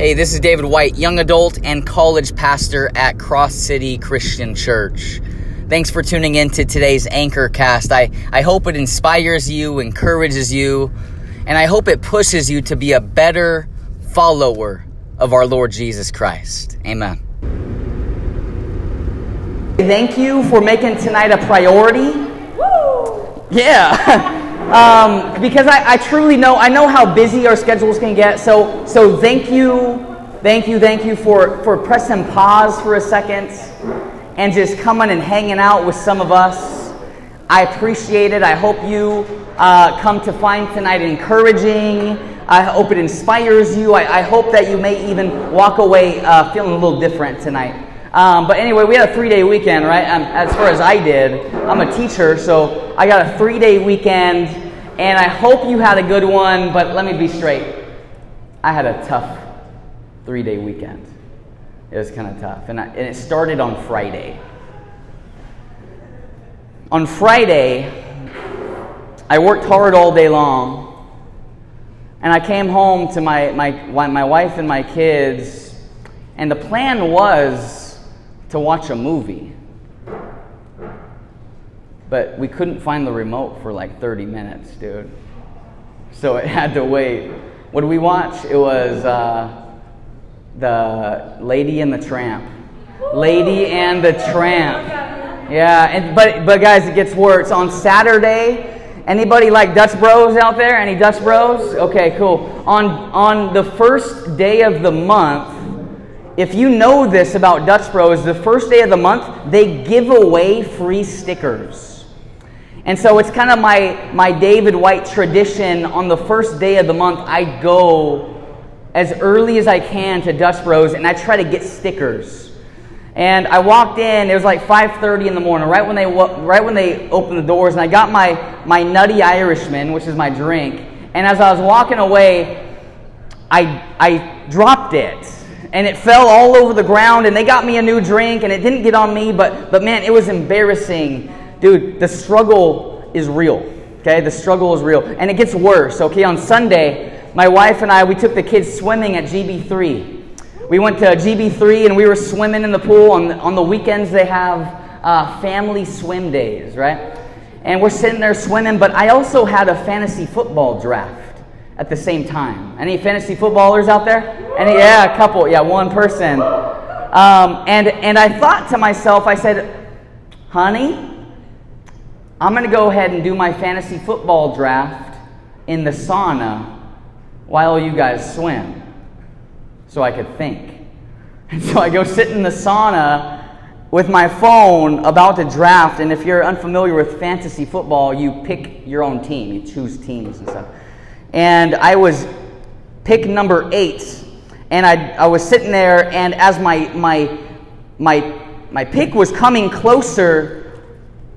Hey, this is David White, young adult and college pastor at Cross City Christian Church. Thanks for tuning in to today's Anchor Cast. I, I hope it inspires you, encourages you, and I hope it pushes you to be a better follower of our Lord Jesus Christ. Amen. Thank you for making tonight a priority. Woo! Yeah. Um, because I, I, truly know I know how busy our schedules can get. So so thank you, thank you, thank you for for pressing pause for a second and just coming and hanging out with some of us. I appreciate it. I hope you uh, come to find tonight encouraging. I hope it inspires you. I, I hope that you may even walk away uh, feeling a little different tonight. Um, but anyway, we had a three day weekend, right? Um, as far as I did, I'm a teacher, so I got a three day weekend, and I hope you had a good one, but let me be straight. I had a tough three day weekend. It was kind of tough, and, I, and it started on Friday. On Friday, I worked hard all day long, and I came home to my, my, my wife and my kids, and the plan was to watch a movie. But we couldn't find the remote for like 30 minutes, dude. So it had to wait. What did we watch? It was uh, the Lady and the Tramp. Lady and the Tramp. Yeah, and, but, but guys, it gets worse. On Saturday, Anybody like Dutch Bros out there? Any Dutch Bros? Okay, cool. On on the first day of the month, if you know this about Dutch Bros, the first day of the month, they give away free stickers. And so it's kind of my, my David White tradition. On the first day of the month, I go as early as I can to Dutch Bros and I try to get stickers. And I walked in, it was like 5:30 in the morning, right when they right when they opened the doors, and I got my my nutty Irishman, which is my drink. And as I was walking away, I I dropped it and it fell all over the ground and they got me a new drink and it didn't get on me but but man it was embarrassing dude the struggle is real okay the struggle is real and it gets worse okay on sunday my wife and i we took the kids swimming at gb3 we went to gb3 and we were swimming in the pool on the, on the weekends they have uh, family swim days right and we're sitting there swimming but i also had a fantasy football draft at the same time. Any fantasy footballers out there? Any? Yeah, a couple. Yeah, one person. Um, and and I thought to myself, I said, "Honey, I'm going to go ahead and do my fantasy football draft in the sauna while you guys swim, so I could think." And so I go sit in the sauna with my phone about to draft. And if you're unfamiliar with fantasy football, you pick your own team, you choose teams and stuff and I was pick number eight. And I, I was sitting there, and as my, my, my, my pick was coming closer,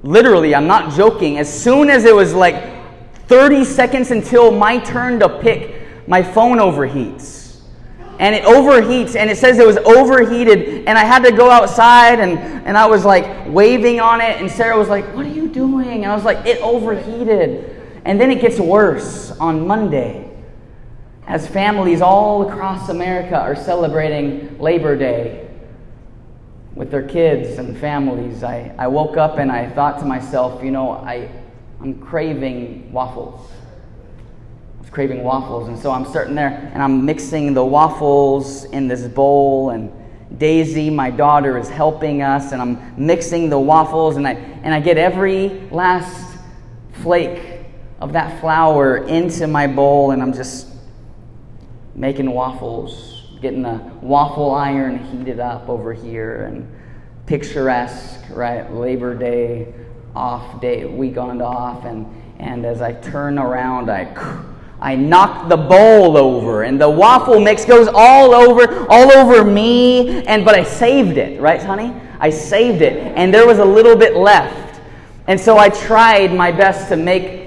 literally, I'm not joking, as soon as it was like 30 seconds until my turn to pick, my phone overheats. And it overheats, and it says it was overheated, and I had to go outside, and, and I was like waving on it, and Sarah was like, What are you doing? And I was like, It overheated. And then it gets worse on Monday as families all across America are celebrating Labor Day with their kids and families. I, I woke up and I thought to myself, you know, I, I'm craving waffles. I was craving waffles. And so I'm sitting there and I'm mixing the waffles in this bowl and Daisy, my daughter, is helping us, and I'm mixing the waffles, and I, and I get every last flake of that flour into my bowl, and I'm just making waffles, getting the waffle iron heated up over here, and picturesque, right? Labor Day, off day, week on off, and, and as I turn around, I I knock the bowl over, and the waffle mix goes all over, all over me. And but I saved it, right, honey? I saved it, and there was a little bit left, and so I tried my best to make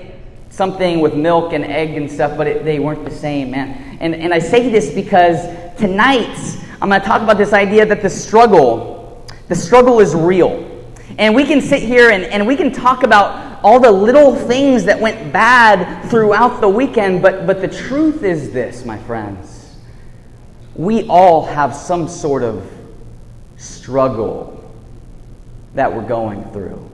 something with milk and egg and stuff, but it, they weren't the same, man. And, and I say this because tonight I'm going to talk about this idea that the struggle, the struggle is real. And we can sit here and, and we can talk about all the little things that went bad throughout the weekend, but, but the truth is this, my friends. we all have some sort of struggle that we're going through.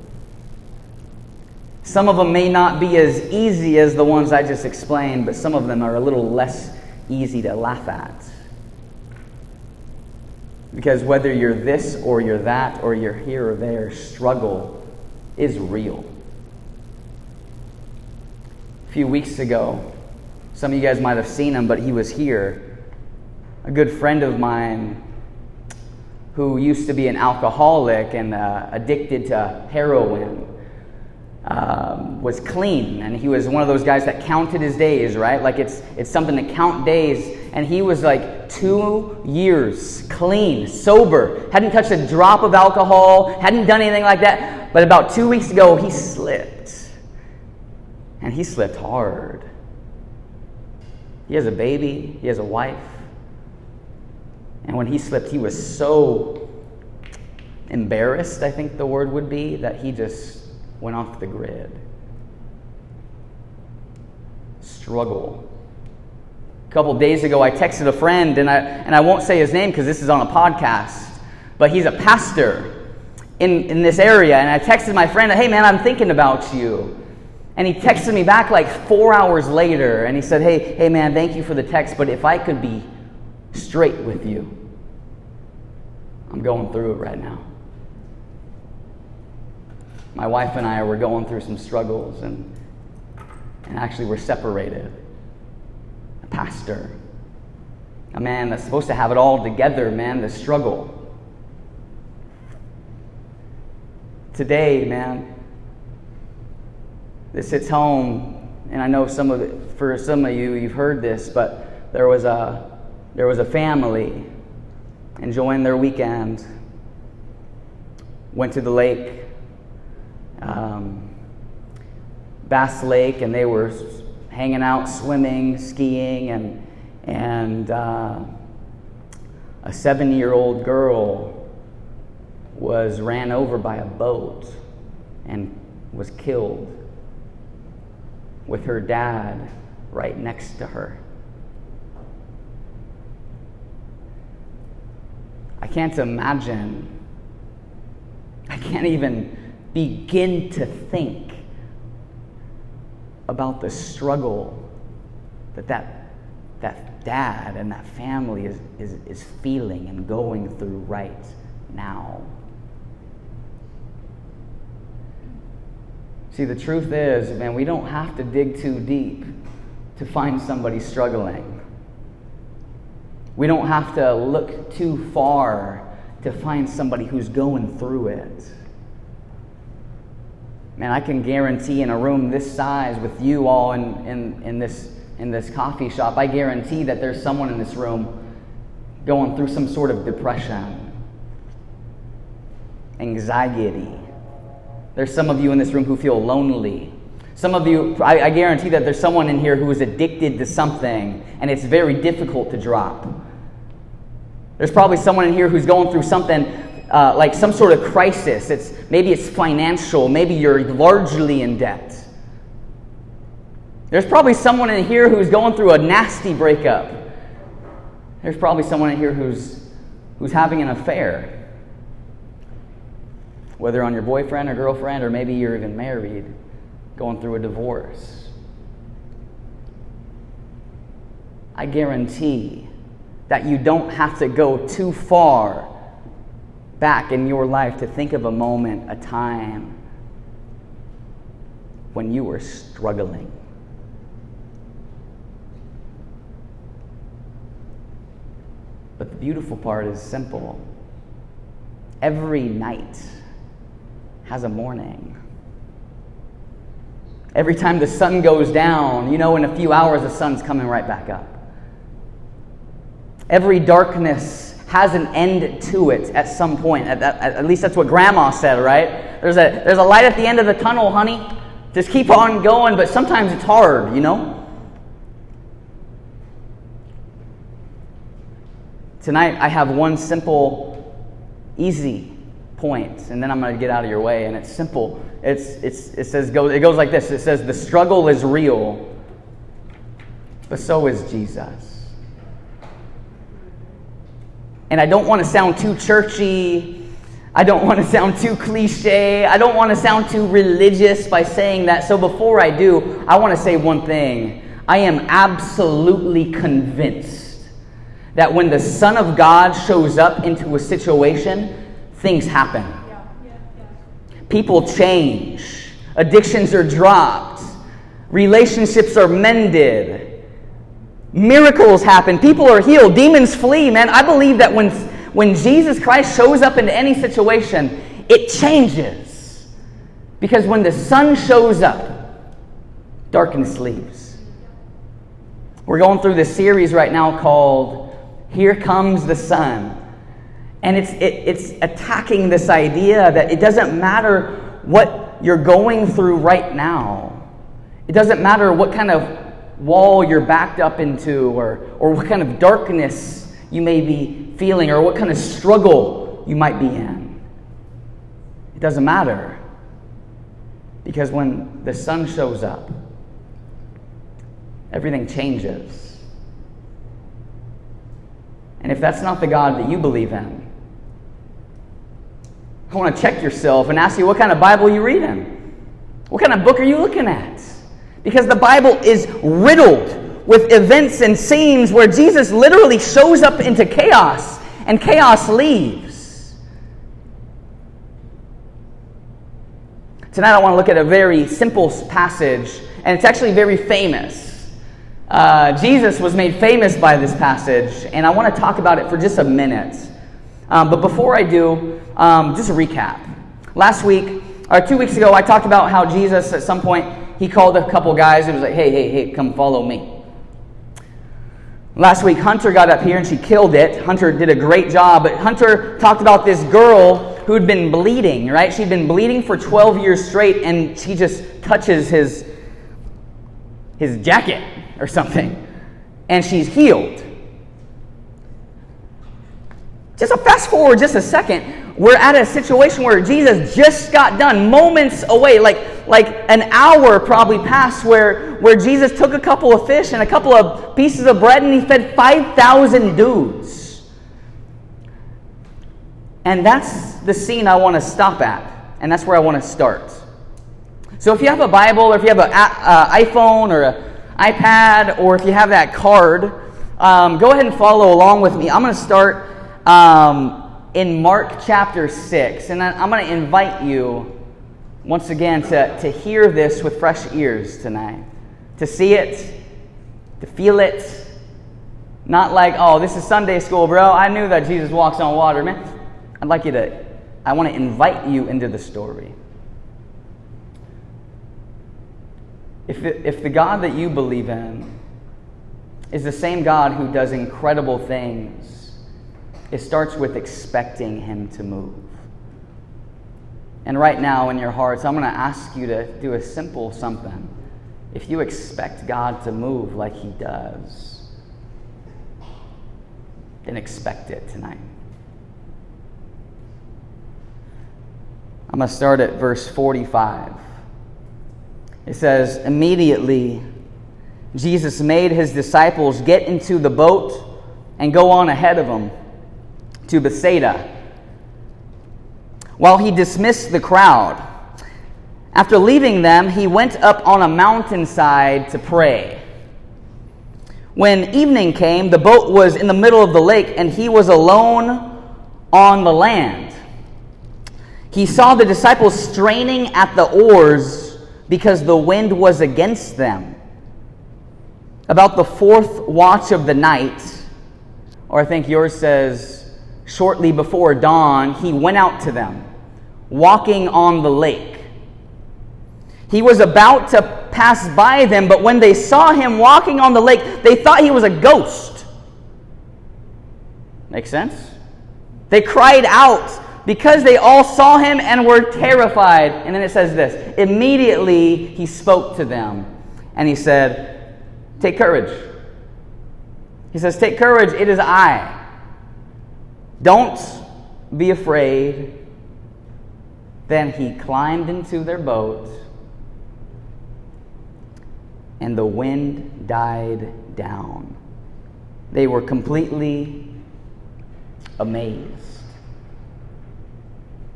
Some of them may not be as easy as the ones I just explained, but some of them are a little less easy to laugh at. Because whether you're this or you're that or you're here or there, struggle is real. A few weeks ago, some of you guys might have seen him, but he was here. A good friend of mine who used to be an alcoholic and uh, addicted to heroin um, was clean and he was one of those guys that counted his days right like it's it's something to count days and he was like two years clean sober hadn't touched a drop of alcohol hadn't done anything like that but about two weeks ago he slipped and he slipped hard he has a baby he has a wife and when he slipped he was so embarrassed i think the word would be that he just went off the grid. Struggle. A couple days ago, I texted a friend, and I, and I won't say his name because this is on a podcast, but he's a pastor in, in this area. And I texted my friend, Hey, man, I'm thinking about you. And he texted me back like four hours later, and he said, Hey, hey, man, thank you for the text, but if I could be straight with you, I'm going through it right now my wife and I were going through some struggles and, and actually we're separated. Pastor, a man that's supposed to have it all together, man, the struggle. Today, man, this hits home, and I know some of it, for some of you, you've heard this, but there was a, there was a family enjoying their weekend, went to the lake, um, Bass Lake, and they were hanging out, swimming, skiing, and and uh, a seven-year-old girl was ran over by a boat and was killed with her dad right next to her. I can't imagine. I can't even begin to think about the struggle that that, that dad and that family is, is, is feeling and going through right now. See, the truth is, man, we don't have to dig too deep to find somebody struggling. We don't have to look too far to find somebody who's going through it. Man, I can guarantee in a room this size with you all in, in, in, this, in this coffee shop, I guarantee that there's someone in this room going through some sort of depression, anxiety. There's some of you in this room who feel lonely. Some of you, I, I guarantee that there's someone in here who is addicted to something and it's very difficult to drop. There's probably someone in here who's going through something uh, like some sort of crisis. It's maybe it's financial. Maybe you're largely in debt. There's probably someone in here who's going through a nasty breakup. There's probably someone in here who's who's having an affair. Whether on your boyfriend or girlfriend, or maybe you're even married, going through a divorce. I guarantee that you don't have to go too far back in your life to think of a moment, a time when you were struggling. But the beautiful part is simple. Every night has a morning. Every time the sun goes down, you know, in a few hours the sun's coming right back up. Every darkness has an end to it at some point. At, at, at, least that's what grandma said, right? There's a, there's a light at the end of the tunnel, honey. Just keep on going, but sometimes it's hard, you know? Tonight, I have one simple, easy point, and then I'm going to get out of your way. And it's simple. It's, it's, it, says, go, it goes like this it says, The struggle is real, but so is Jesus. And I don't want to sound too churchy. I don't want to sound too cliche. I don't want to sound too religious by saying that. So before I do, I want to say one thing. I am absolutely convinced that when the Son of God shows up into a situation, things happen. People change, addictions are dropped, relationships are mended Miracles happen. People are healed. Demons flee, man. I believe that when, when Jesus Christ shows up into any situation, it changes. Because when the sun shows up, darkness leaves. We're going through this series right now called Here Comes the Sun. And it's, it, it's attacking this idea that it doesn't matter what you're going through right now. It doesn't matter what kind of wall you're backed up into, or, or what kind of darkness you may be feeling, or what kind of struggle you might be in. It doesn't matter. Because when the sun shows up, everything changes. And if that's not the God that you believe in, I want to check yourself and ask you what kind of Bible you read in. What kind of book are you looking at? Because the Bible is riddled with events and scenes where Jesus literally shows up into chaos and chaos leaves. Tonight I want to look at a very simple passage, and it's actually very famous. Uh, Jesus was made famous by this passage, and I want to talk about it for just a minute. Um, but before I do, um, just a recap. Last week, or two weeks ago, I talked about how Jesus at some point he called a couple guys and was like, hey, hey, hey, come follow me. Last week, Hunter got up here and she killed it. Hunter did a great job, but Hunter talked about this girl who'd been bleeding, right? She'd been bleeding for 12 years straight, and she just touches his, his jacket or something, and she's healed. Just a fast forward just a second we're at a situation where Jesus just got done, moments away, like, like an hour probably passed, where, where Jesus took a couple of fish and a couple of pieces of bread and he fed 5,000 dudes. And that's the scene I want to stop at, and that's where I want to start. So if you have a Bible, or if you have an iPhone, or an iPad, or if you have that card, um, go ahead and follow along with me. I'm going to start. Um, in Mark chapter 6. And I'm going to invite you once again to, to hear this with fresh ears tonight, to see it, to feel it. Not like, oh, this is Sunday school, bro. I knew that Jesus walks on water, man. I'd like you to, I want to invite you into the story. If, it, if the God that you believe in is the same God who does incredible things, it starts with expecting Him to move. And right now in your hearts, I'm going to ask you to do a simple something. If you expect God to move like He does, then expect it tonight. I'm going to start at verse 45. It says, Immediately, Jesus made his disciples get into the boat and go on ahead of him to Bethsaida. While he dismissed the crowd, after leaving them, he went up on a mountainside to pray. When evening came, the boat was in the middle of the lake, and he was alone on the land. He saw the disciples straining at the oars because the wind was against them. About the fourth watch of the night, or I think yours says shortly before dawn, he went out to them, walking on the lake. He was about to pass by them, but when they saw him walking on the lake, they thought he was a ghost. Make sense? They cried out because they all saw him and were terrified. And then it says this Immediately he spoke to them and he said, Take courage. He says, Take courage, it is I. Don't be afraid. Then he climbed into their boat, and the wind died down. They were completely amazed.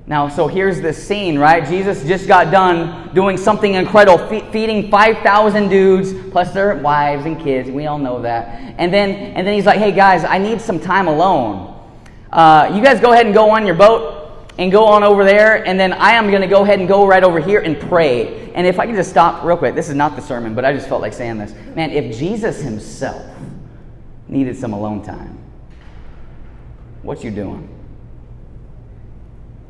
Now, so here's the scene, right? Jesus just got done doing something incredible, feeding 5,000 dudes, plus their wives and kids. We all know that. And then, and then he's like, hey guys, I need some time alone. Uh, you guys go ahead and go on your boat and go on over there, and then I am going to go ahead and go right over here and pray. And if I can just stop real quick, this is not the sermon, but I just felt like saying this. Man, if Jesus himself needed some alone time, what you doing?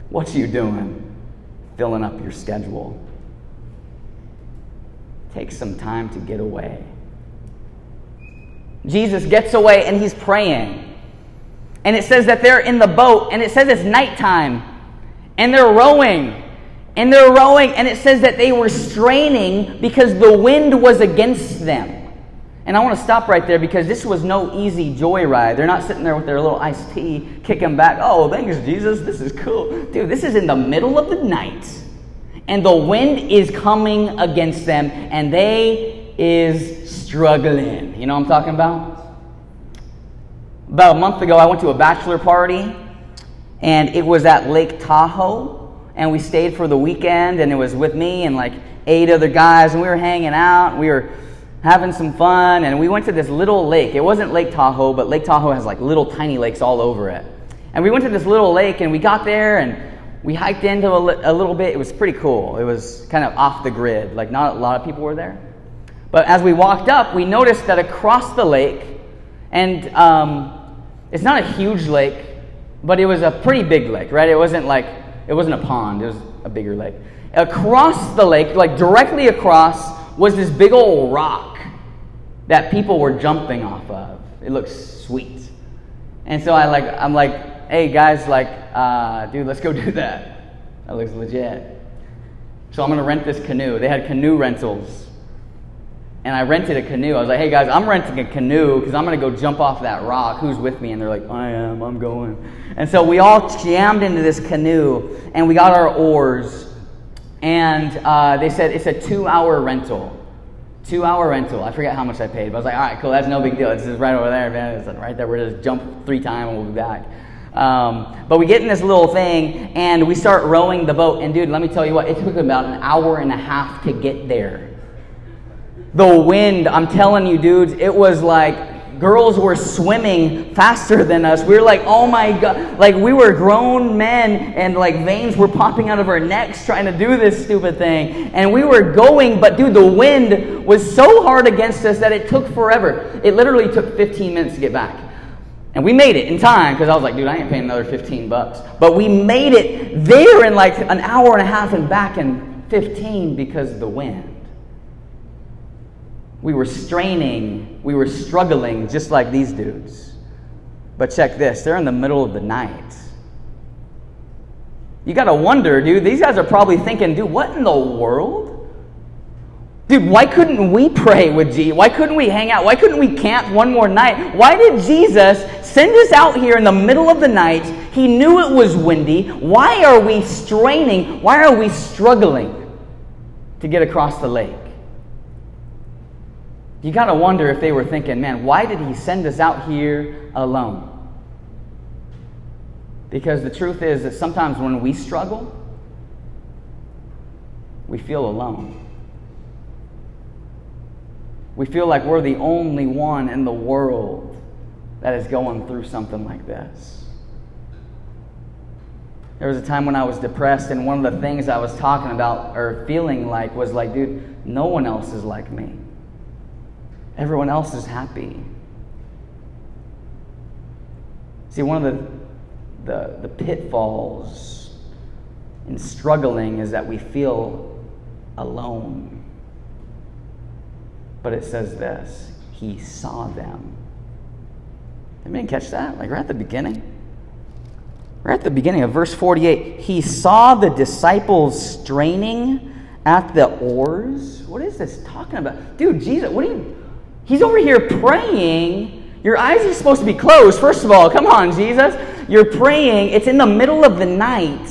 What you doing? Filling up your schedule. Take some time to get away. Jesus gets away and he's praying. And it says that they're in the boat, and it says it's nighttime, and they're rowing. And they're rowing, and it says that they were straining because the wind was against them. And I want to stop right there because this was no easy joyride. They're not sitting there with their little iced tea, kicking back. Oh, thanks, Jesus. This is cool. Dude, this is in the middle of the night. And the wind is coming against them, and they is struggling. You know what I'm talking about? About a month ago, I went to a bachelor party, and it was at Lake Tahoe. And we stayed for the weekend, and it was with me and like eight other guys, and we were hanging out. We were having some fun, and we went to this little lake. It wasn't Lake Tahoe, but Lake Tahoe has like little tiny lakes all over it. And we went to this little lake, and we got there, and we hiked into a, li- a little bit. It was pretty cool. It was kind of off the grid, like not a lot of people were there. But as we walked up, we noticed that across the lake, and um, it's not a huge lake, but it was a pretty big lake, right? It wasn't like, it wasn't a pond, it was a bigger lake. Across the lake, like directly across, was this big old rock that people were jumping off of. It looks sweet. And so I like I'm like, hey guys, like, uh, dude, let's go do that. That looks legit. So I'm gonna rent this canoe. They had canoe rentals. And I rented a canoe. I was like, hey guys, I'm renting a canoe because I'm gonna go jump off that rock. Who's with me? And they're like, I am, I'm going. And so we all jammed into this canoe and we got our oars. And uh, they said it's a two hour rental. Two hour rental. I forget how much I paid, but I was like, all right, cool, that's no big deal. It's just right over there, man. It's right there. We're just jump three times and we'll be back. Um, but we get in this little thing and we start rowing the boat. And dude, let me tell you what, it took about an hour and a half to get there. The wind, I'm telling you, dudes, it was like girls were swimming faster than us. We were like, oh my God. Like, we were grown men, and like veins were popping out of our necks trying to do this stupid thing. And we were going, but dude, the wind was so hard against us that it took forever. It literally took 15 minutes to get back. And we made it in time because I was like, dude, I ain't paying another 15 bucks. But we made it there in like an hour and a half and back in 15 because of the wind. We were straining, we were struggling just like these dudes. But check this they're in the middle of the night. You got to wonder, dude, these guys are probably thinking, dude, what in the world? Dude, why couldn't we pray with Jesus? Why couldn't we hang out? Why couldn't we camp one more night? Why did Jesus send us out here in the middle of the night? He knew it was windy. Why are we straining? Why are we struggling to get across the lake? You got to wonder if they were thinking, man, why did he send us out here alone? Because the truth is that sometimes when we struggle, we feel alone. We feel like we're the only one in the world that is going through something like this. There was a time when I was depressed, and one of the things I was talking about or feeling like was like, dude, no one else is like me. Everyone else is happy. See, one of the, the, the pitfalls in struggling is that we feel alone. But it says this He saw them. Anybody catch that? Like right at the beginning? Right at the beginning of verse 48, he saw the disciples straining at the oars. What is this talking about? Dude, Jesus, what are you He's over here praying. Your eyes are supposed to be closed, first of all. Come on, Jesus. You're praying. It's in the middle of the night.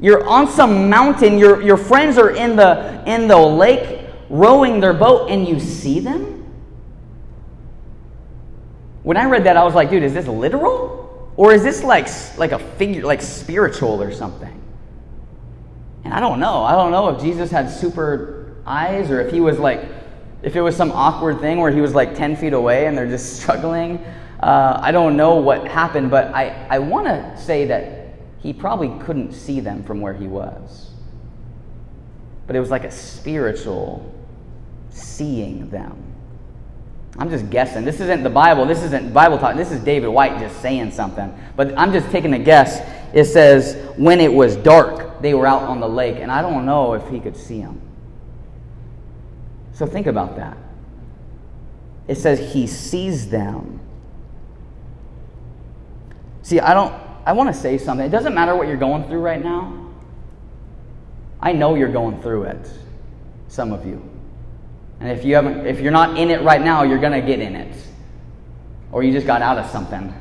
You're on some mountain. Your, your friends are in the, in the lake rowing their boat, and you see them? When I read that, I was like, dude, is this literal? Or is this like, like a figure, like spiritual or something? And I don't know. I don't know if Jesus had super eyes or if he was like, if it was some awkward thing where he was like 10 feet away and they're just struggling. Uh, I don't know what happened, but I, I want to say that he probably couldn't see them from where he was. But it was like a spiritual seeing them. I'm just guessing. This isn't the Bible. This isn't Bible talk. This is David White just saying something. But I'm just taking a guess. It says, when it was dark, they were out on the lake. And I don't know if he could see them. So think about that. It says he sees them. See, I don't, I want to say something. It doesn't matter what you're going through right now. I know you're going through it, some of you. And if you haven't if you're not in it right now, you're going to get in it. Or you just got out of something.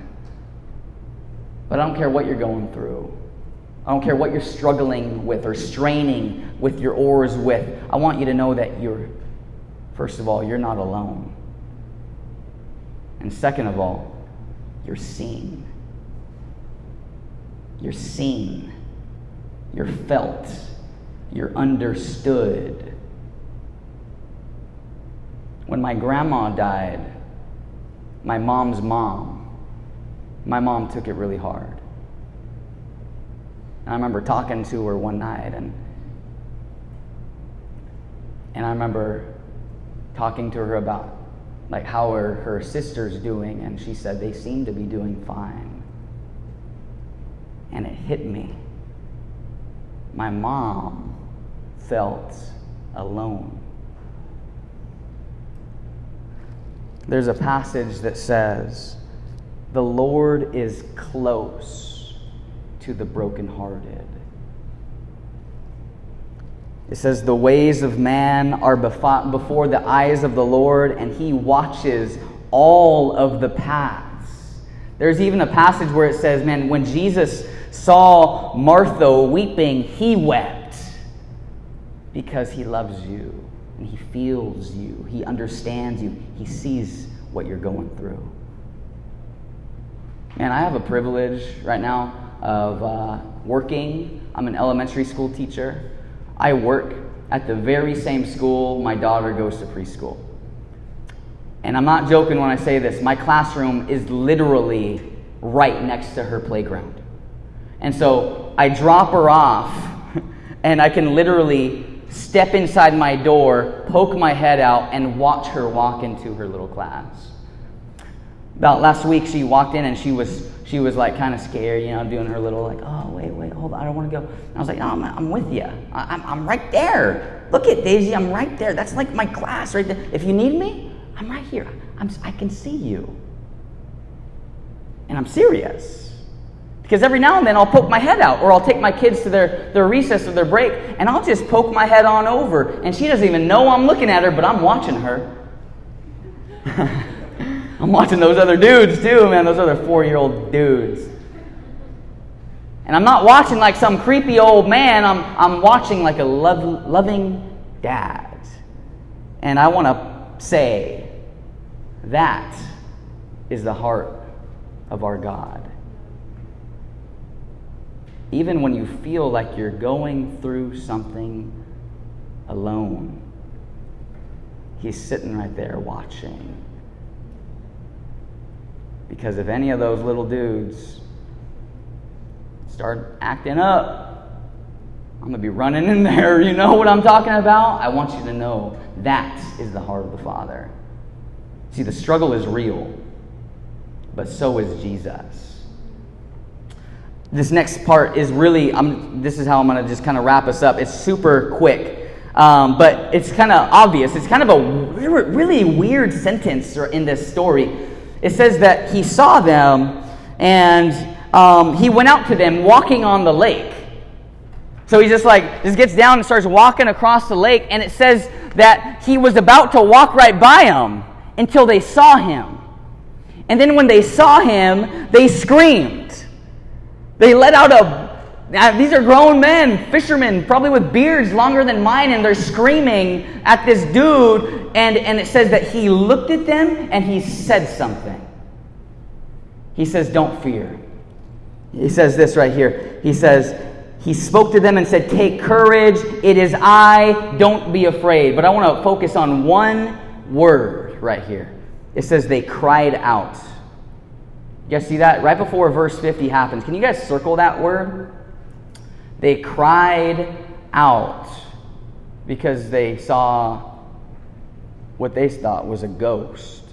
But I don't care what you're going through. I don't care what you're struggling with or straining with your oars with. I want you to know that you're first of all, you're not alone. And second of all, you're seen. You're seen. You're felt. You're understood. When my grandma died, my mom's mom, my mom took it really hard. And I remember talking to her one night and and I remember talking to her about like how are her sisters doing and she said they seem to be doing fine. And it hit me. My mom felt alone. there's a passage that says, The Lord is close to the brokenhearted. It says, The ways of man are before the eyes of the Lord, and he watches all of the paths. There's even a passage where it says, Man, when Jesus saw Martha weeping, he wept because he loves you and He feels you, He understands you, He sees what you're going through. Man, I have a privilege right now of uh, working. I'm an elementary school teacher. I work at the very same school my daughter goes to preschool. And I'm not joking when I say this. My classroom is literally right next to her playground. And so I drop her off, and I can literally step inside my door, poke my head out, and watch her walk into her little class. About last week, she walked in and she was she was like kind of scared, you know, doing her little like, oh wait, wait, hold on, I don't want to go. And I was like, no, I'm, I'm with you. I'm, I'm right there. Look at Daisy, I'm right there. That's like my class right there. If you need me, I'm right here. I'm, I can see you. And I'm serious. Because every now and then I'll poke my head out, or I'll take my kids to their, their recess or their break, and I'll just poke my head on over. And she doesn't even know I'm looking at her, but I'm watching her. I'm watching those other dudes too, man, those other four year old dudes. And I'm not watching like some creepy old man, I'm, I'm watching like a love, loving dad. And I want to say that is the heart of our God even when you feel like you're going through something alone. He's sitting right there watching. Because if any of those little dudes start acting up, I'm going to be running in there. You know what I'm talking about? I want you to know that is the heart of the Father. See, the struggle is real, but so is Jesus this next part is really, I'm, this is how I'm going to just kind of wrap us up. It's super quick, um, but it's kind of obvious. It's kind of a really weird sentence in this story. It says that he saw them and um, he went out to them walking on the lake. So he just like just gets down and starts walking across the lake, and it says that he was about to walk right by them until they saw him. And then when they saw him, they screamed. They let out a. Now, these are grown men, fishermen, probably with beards longer than mine, and they're screaming at this dude. And, and it says that he looked at them and he said something. He says, Don't fear. He says this right here. He says, He spoke to them and said, Take courage, it is I, don't be afraid. But I want to focus on one word right here. It says, They cried out. You guys see that? Right before verse 50 happens. Can you guys circle that word? They cried out because they saw what they thought was a ghost.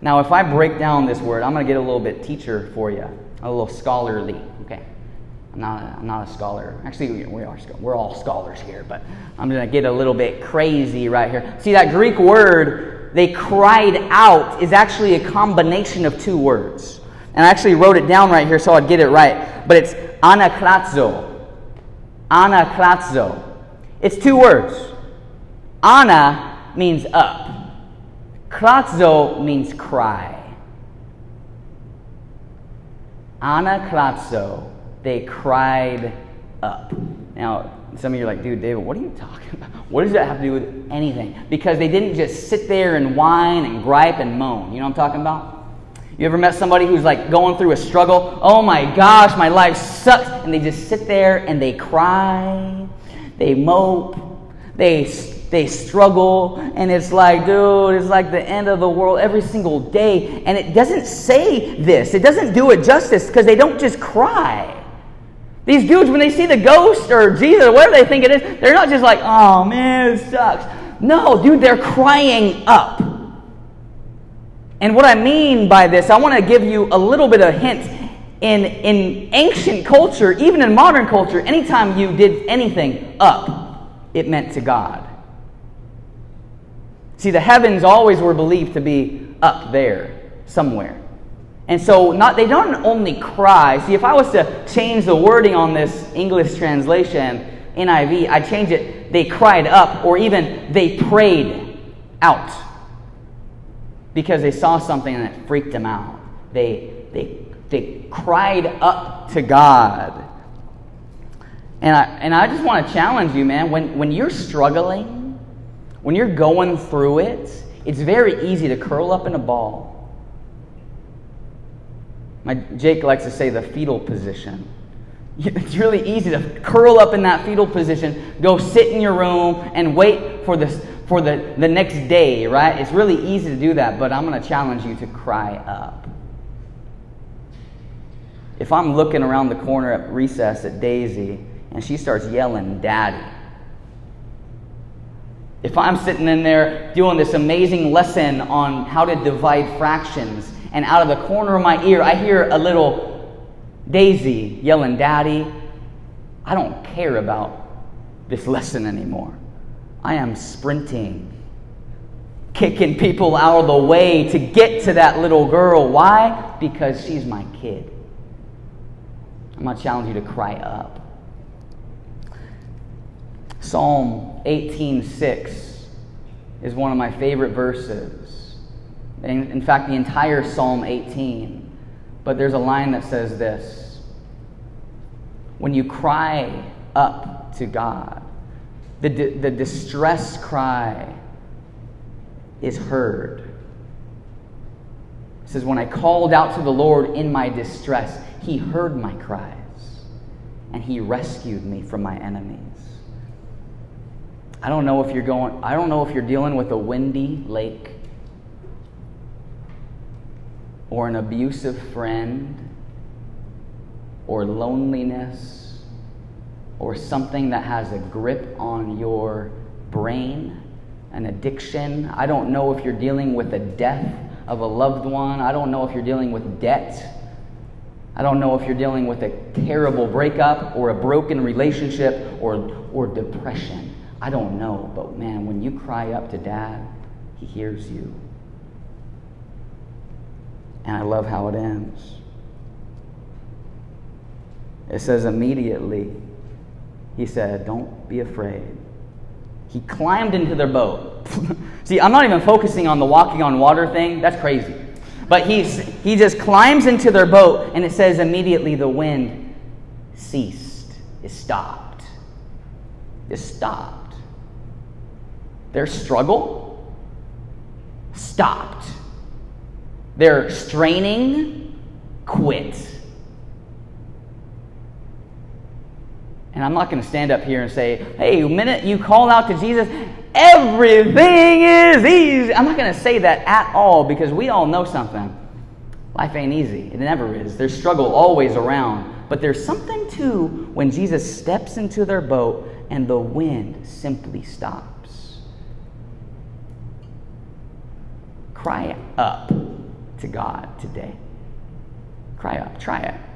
Now, if I break down this word, I'm going to get a little bit teacher for you, a little scholarly. Okay, I'm not. A, I'm not a scholar. Actually, we are. We're all scholars here, but I'm going to get a little bit crazy right here. See that Greek word? They cried out is actually a combination of two words, and I actually wrote it down right here so I'd get it right. But it's anakrazo. Anakrazo. It's two words. Ana means up. Krazo means cry. Anakrazo, they cried up. Now, some of you are like, dude, David, what are you talking about? What does that have to do with anything? Because they didn't just sit there and whine and gripe and moan. You know what I'm talking about? You ever met somebody who's like going through a struggle? Oh my gosh, my life sucks. And they just sit there and they cry, they mope, they they struggle. And it's like dude it's like the end of the world every single day. And it doesn't say this. It doesn't do it justice because they don't just cry. These dudes when they see the ghost or jesus or whatever they think it is they're not just like oh man it sucks. No dude they're crying up and what i mean by this i want to give you a little bit of hint in, in ancient culture even in modern culture anytime you did anything up it meant to god See, the heavens always were believed to be up there somewhere. And so not they don't only cry. See, if I was to change the wording on this English translation, NIV, I'd change it, they cried up, or even they prayed out. Because they saw something it freaked them out. They they they cried up to God. And I and I just want to challenge you, man, when when you're struggling when you're going through it, it's very easy to curl up in a ball. My Jake likes to say the fetal position. It's really easy to curl up in that fetal position, go sit in your room, and wait for, this, for the, the next day, right? It's really easy to do that, but I'm going to challenge you to cry up. If I'm looking around the corner at recess at Daisy and she starts yelling, Daddy, if I'm sitting in there doing this amazing lesson on how to divide fractions, and out of the corner of my ear, I hear a little Daisy yelling, Daddy, I don't care about this lesson anymore. I am sprinting, kicking people out of the way to get to that little girl. Why? Because she's my kid. I'm going to challenge you to cry up. Psalm 18:6 is one of my favorite verses. In, in fact, the entire Psalm 18. But there's a line that says this When you cry up to God, the, the distress cry is heard. It says, When I called out to the Lord in my distress, he heard my cries and he rescued me from my enemies. I don't know if you're going, I don't know if you're dealing with a windy lake or an abusive friend or loneliness or something that has a grip on your brain, an addiction. I don't know if you're dealing with the death of a loved one. I don't know if you're dealing with debt. I don't know if you're dealing with a terrible breakup or a broken relationship or, or depression. I don't know, but man, when you cry up to dad, he hears you. And I love how it ends. It says, immediately, he said, Don't be afraid. He climbed into their boat. See, I'm not even focusing on the walking on water thing. That's crazy. But he's, he just climbs into their boat, and it says immediately the wind ceased. It stopped. It stopped. Their struggle stopped. Their straining quit. And I'm not going to stand up here and say, hey, the minute you call out to Jesus, everything is easy. I'm not going to say that at all because we all know something. Life ain't easy. It never is. There's struggle always around. But there's something too when Jesus steps into their boat and the wind simply stops. Cry up to God today. Cry up. Try it.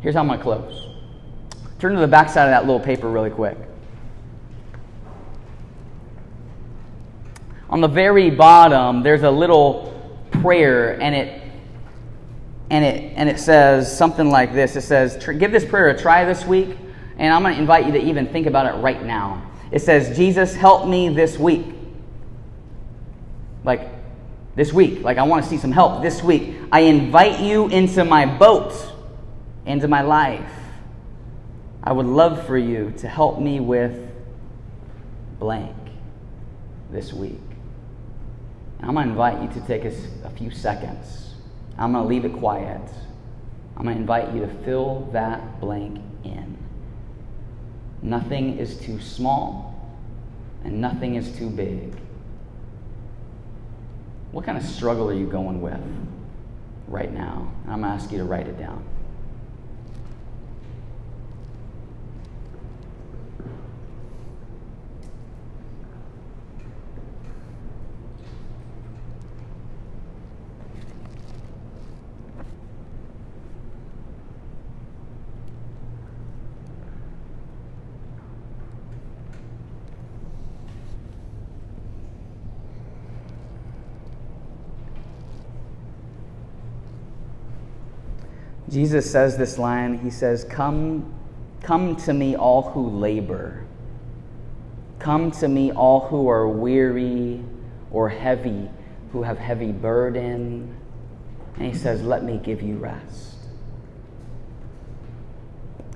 Here's how I'm going to close. Turn to the back side of that little paper really quick. On the very bottom, there's a little prayer, and it and it and it says something like this. It says, "Give this prayer a try this week." And I'm going to invite you to even think about it right now. It says, "Jesus, help me this week." Like this week. Like I want to see some help this week. I invite you into my boat, into my life. I would love for you to help me with blank this week. I'm going to invite you to take a, a few seconds. I'm going to leave it quiet. I'm going to invite you to fill that blank in. Nothing is too small, and nothing is too big. What kind of struggle are you going with right now? I'm going to ask you to write it down. Jesus says this line. He says, Come, come to me, all who labor. Come to me, all who are weary or heavy, who have heavy burden. And he says, Let me give you rest.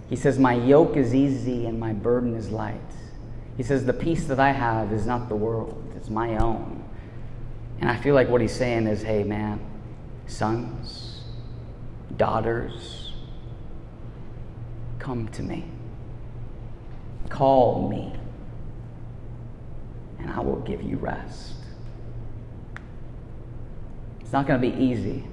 He says, My yoke is easy and my burden is light. He says, The peace that I have is not the world, it's my own. And I feel like what he's saying is, Hey, man, sons, daughters, come to me. Call me, and I will give you rest. It's not going to be easy.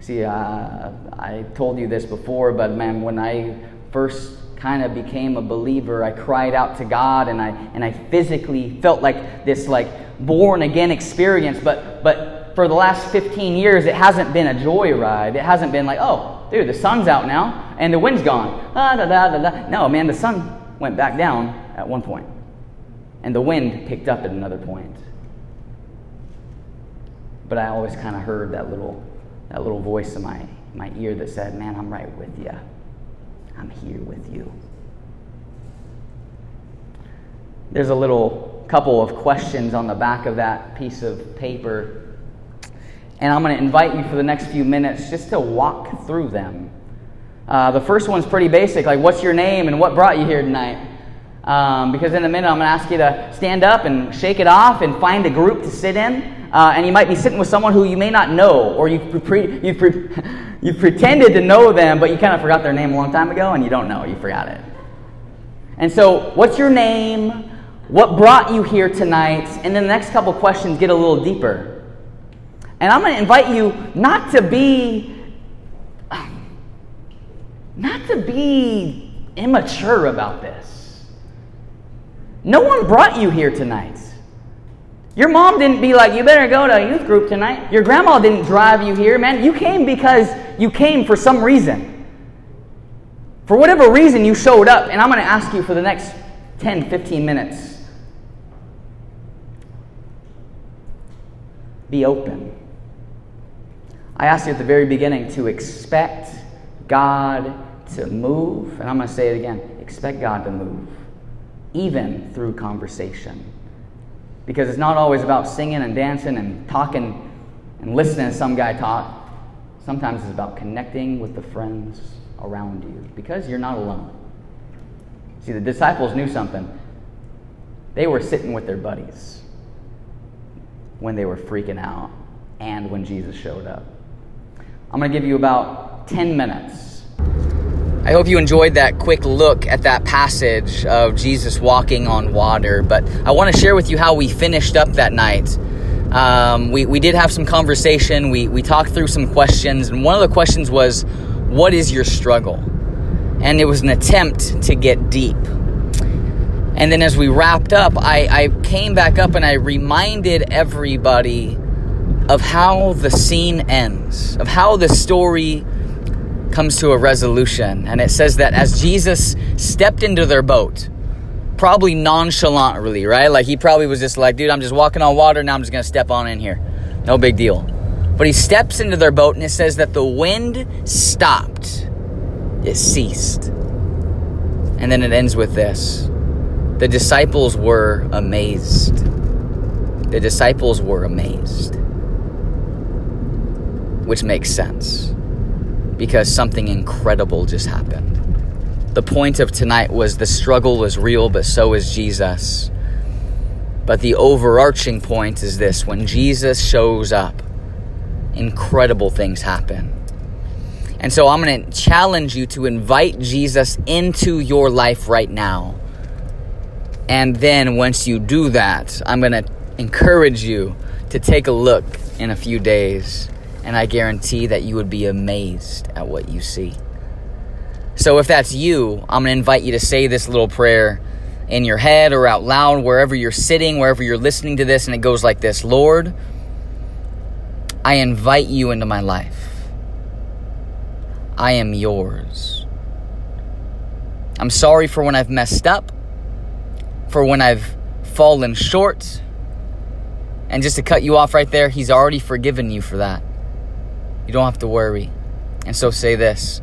See, uh, I told you this before, but man, when I first kind of became a believer, I cried out to God and I, and I physically felt like this like born again experience, but, but for the last 15 years, it hasn't been a joyride. It hasn't been like, oh, dude, the sun's out now and the wind's gone. Ah, da, da, da. No, man, the sun went back down at one point, and the wind picked up at another point. But I always kind of heard that little, that little voice in my, my ear that said, man, I'm right with you. I'm here with you. There's a little couple of questions on the back of that piece of paper and I'm going to invite you for the next few minutes just to walk through them. Uh, the first one's pretty basic, like what's your name and what brought you here tonight? Um, because in a minute I'm going to ask you to stand up and shake it off and find a group to sit in. Uh, and you might be sitting with someone who you may not know, or you've, pre- you've, pre- you've pretended to know them, but you kind of forgot their name a long time ago and you don't know, you forgot it. And so, what's your name? What brought you here tonight? And then the next couple questions get a little deeper. And I'm going to invite you not to be not to be immature about this. No one brought you here tonight. Your mom didn't be like, you better go to a youth group tonight. Your grandma didn't drive you here, man. You came because you came for some reason. For whatever reason, you showed up, and I'm going to ask you for the next 10, 15 minutes be open. I asked you at the very beginning to expect God to move, and I'm going to say it again expect God to move, even through conversation. Because it's not always about singing and dancing and talking and listening to some guy talk. Sometimes it's about connecting with the friends around you because you're not alone. See, the disciples knew something. They were sitting with their buddies when they were freaking out and when Jesus showed up. I'm going to give you about 10 minutes. I hope you enjoyed that quick look at that passage of Jesus walking on water, but I want to share with you how we finished up that night. Um, we, we did have some conversation, we, we talked through some questions, and one of the questions was, What is your struggle? And it was an attempt to get deep. And then as we wrapped up, I, I came back up and I reminded everybody of how the scene ends, of how the story comes to a resolution. And it says that as Jesus stepped into their boat, probably nonchalantly, right? Like he probably was just like, dude, I'm just walking on water, now I'm just gonna step on in here. No big deal. But he steps into their boat and it says that the wind stopped, it ceased. And then it ends with this the disciples were amazed. The disciples were amazed. Which makes sense because something incredible just happened. The point of tonight was the struggle was real, but so is Jesus. But the overarching point is this when Jesus shows up, incredible things happen. And so I'm going to challenge you to invite Jesus into your life right now. And then once you do that, I'm going to encourage you to take a look in a few days. And I guarantee that you would be amazed at what you see. So if that's you, I'm going to invite you to say this little prayer in your head or out loud, wherever you're sitting, wherever you're listening to this. And it goes like this Lord, I invite you into my life. I am yours. I'm sorry for when I've messed up for when I've fallen short. And just to cut you off right there, He's already forgiven you for that. You don't have to worry. And so say this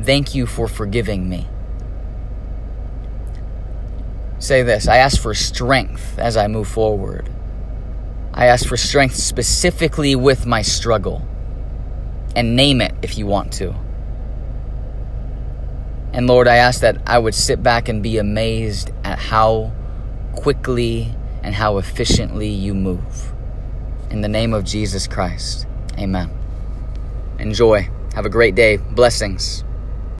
Thank you for forgiving me. Say this I ask for strength as I move forward. I ask for strength specifically with my struggle. And name it if you want to. And Lord, I ask that I would sit back and be amazed at how quickly and how efficiently you move. In the name of Jesus Christ, amen. Enjoy. Have a great day. Blessings.